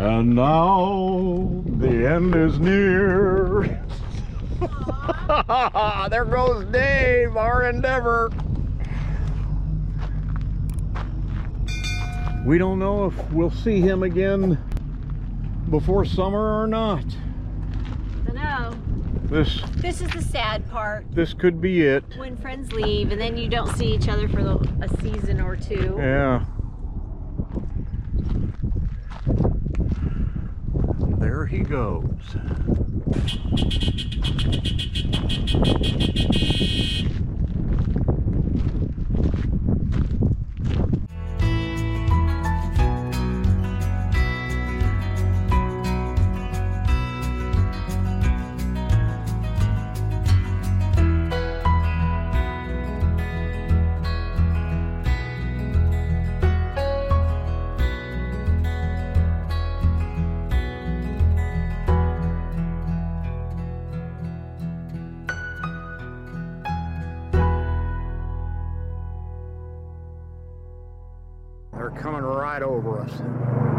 And now the end is near. there goes Dave, our endeavor. We don't know if we'll see him again before summer or not. I know. This This is the sad part. this could be it. When friends leave and then you don't see each other for the, a season or two. Yeah. He goes. Right over us.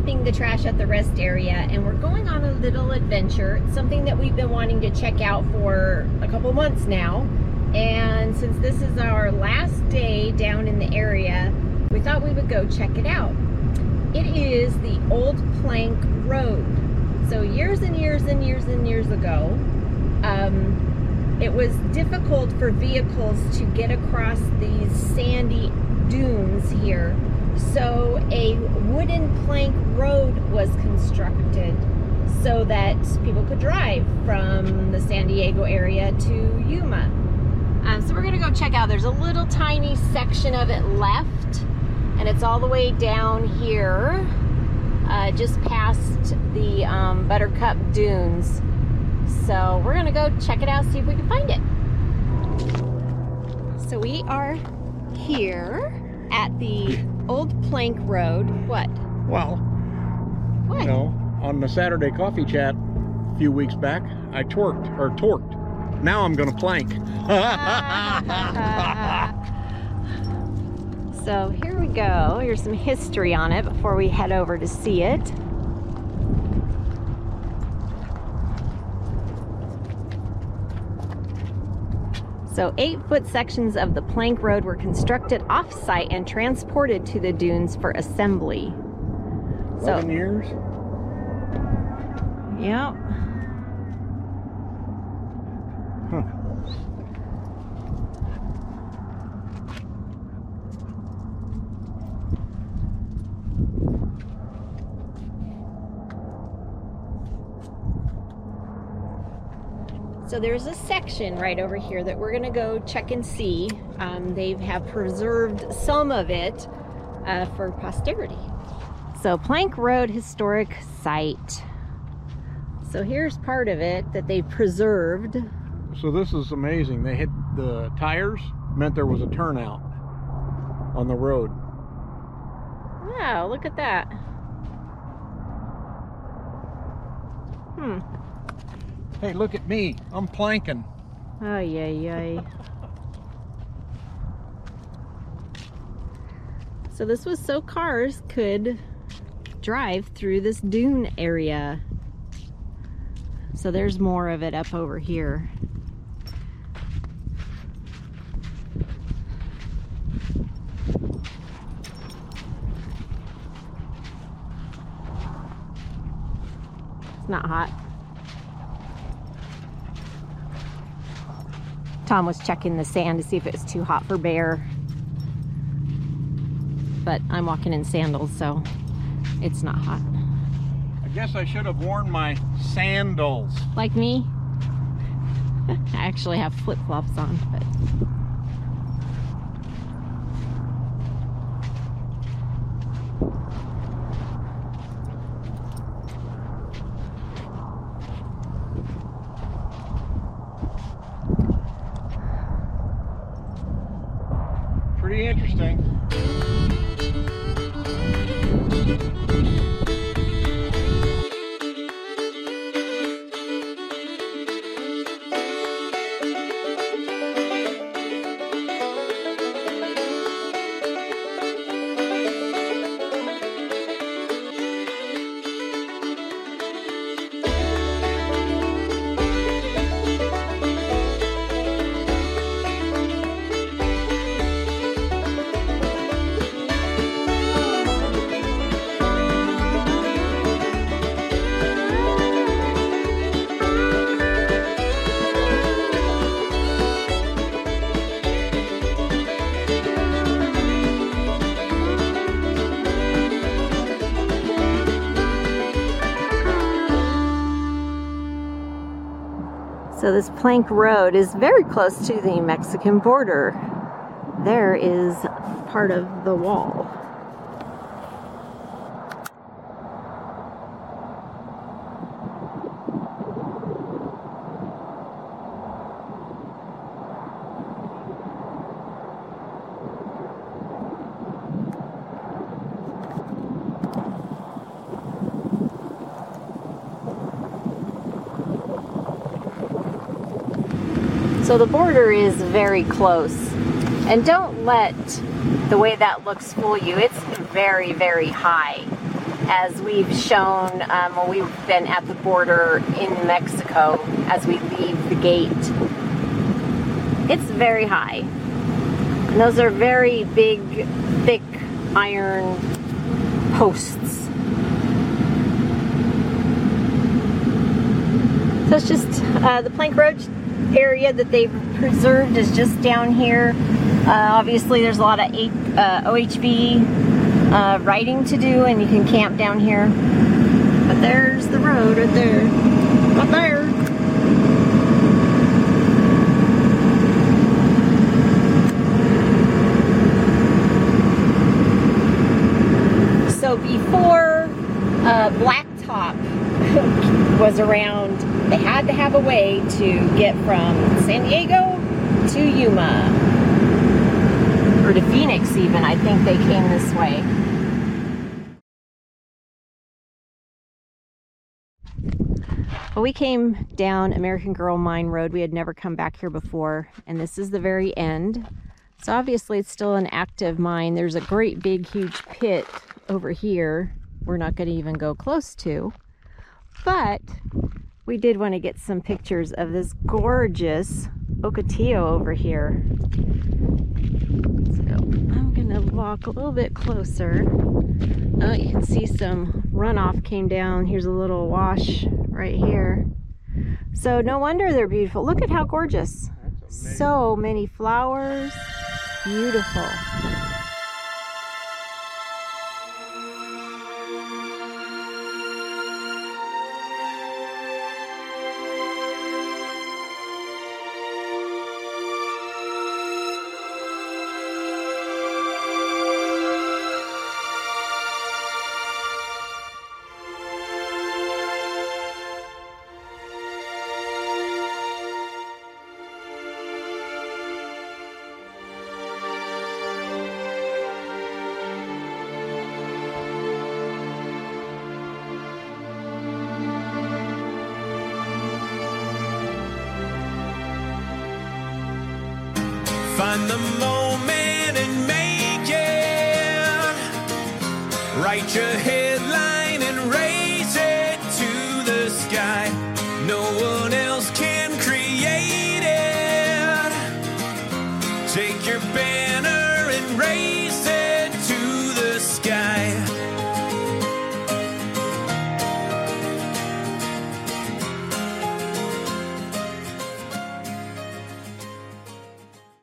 Dumping the trash at the rest area and we're going on a little adventure. It's something that we've been wanting to check out for a couple months now. And since this is our last day down in the area, we thought we would go check it out. It is the Old Plank Road. So years and years and years and years ago, um, it was difficult for vehicles to get across these sandy dunes here. So a wooden plank road was constructed so that people could drive from the San Diego area to Yuma. Um, so we're gonna go check out. There's a little tiny section of it left, and it's all the way down here, uh, just past the um, Buttercup Dunes. So we're gonna go check it out, see if we can find it. So we are here at the Old Plank Road. What? Well, What? you know, on the Saturday coffee chat a few weeks back, I twerked or torqued. Now I'm gonna plank. so here we go. Here's some history on it before we head over to see it. So, eight foot sections of the plank road were constructed off site and transported to the dunes for assembly. So, years. Yep. So there's a section right over here that we're gonna go check and see. Um, they have preserved some of it uh, for posterity. So Plank Road Historic Site. So here's part of it that they've preserved. So this is amazing. They hit the tires meant there was a turnout on the road. Wow, look at that. Hmm. Hey, look at me. I'm planking. Oh, yay, yay. So this was so cars could drive through this dune area. So there's more of it up over here. It's not hot. Tom was checking the sand to see if it was too hot for bare. But I'm walking in sandals, so it's not hot. I guess I should have worn my sandals. Like me? I actually have flip-flops on, but Interesting. So this plank road is very close to the Mexican border. There is part of the wall. So the border is very close. And don't let the way that looks fool you. It's very, very high. As we've shown um, when we've been at the border in Mexico as we leave the gate. It's very high. And those are very big, thick iron posts. So it's just uh, the plank road area that they've preserved is just down here. Uh, obviously, there's a lot of uh, OHV uh, riding to do, and you can camp down here. But there's the road right there. Right there. So before uh, Blacktop was around, have a way to get from San Diego to Yuma. Or to Phoenix, even. I think they came this way. Well, we came down American Girl Mine Road. We had never come back here before, and this is the very end. So obviously it's still an active mine. There's a great big huge pit over here we're not going to even go close to. But we did want to get some pictures of this gorgeous Ocotillo over here. So I'm going to walk a little bit closer. Oh, you can see some runoff came down. Here's a little wash right here. So no wonder they're beautiful. Look at how gorgeous. So many flowers. Beautiful. Find the moment and make it. Write your headline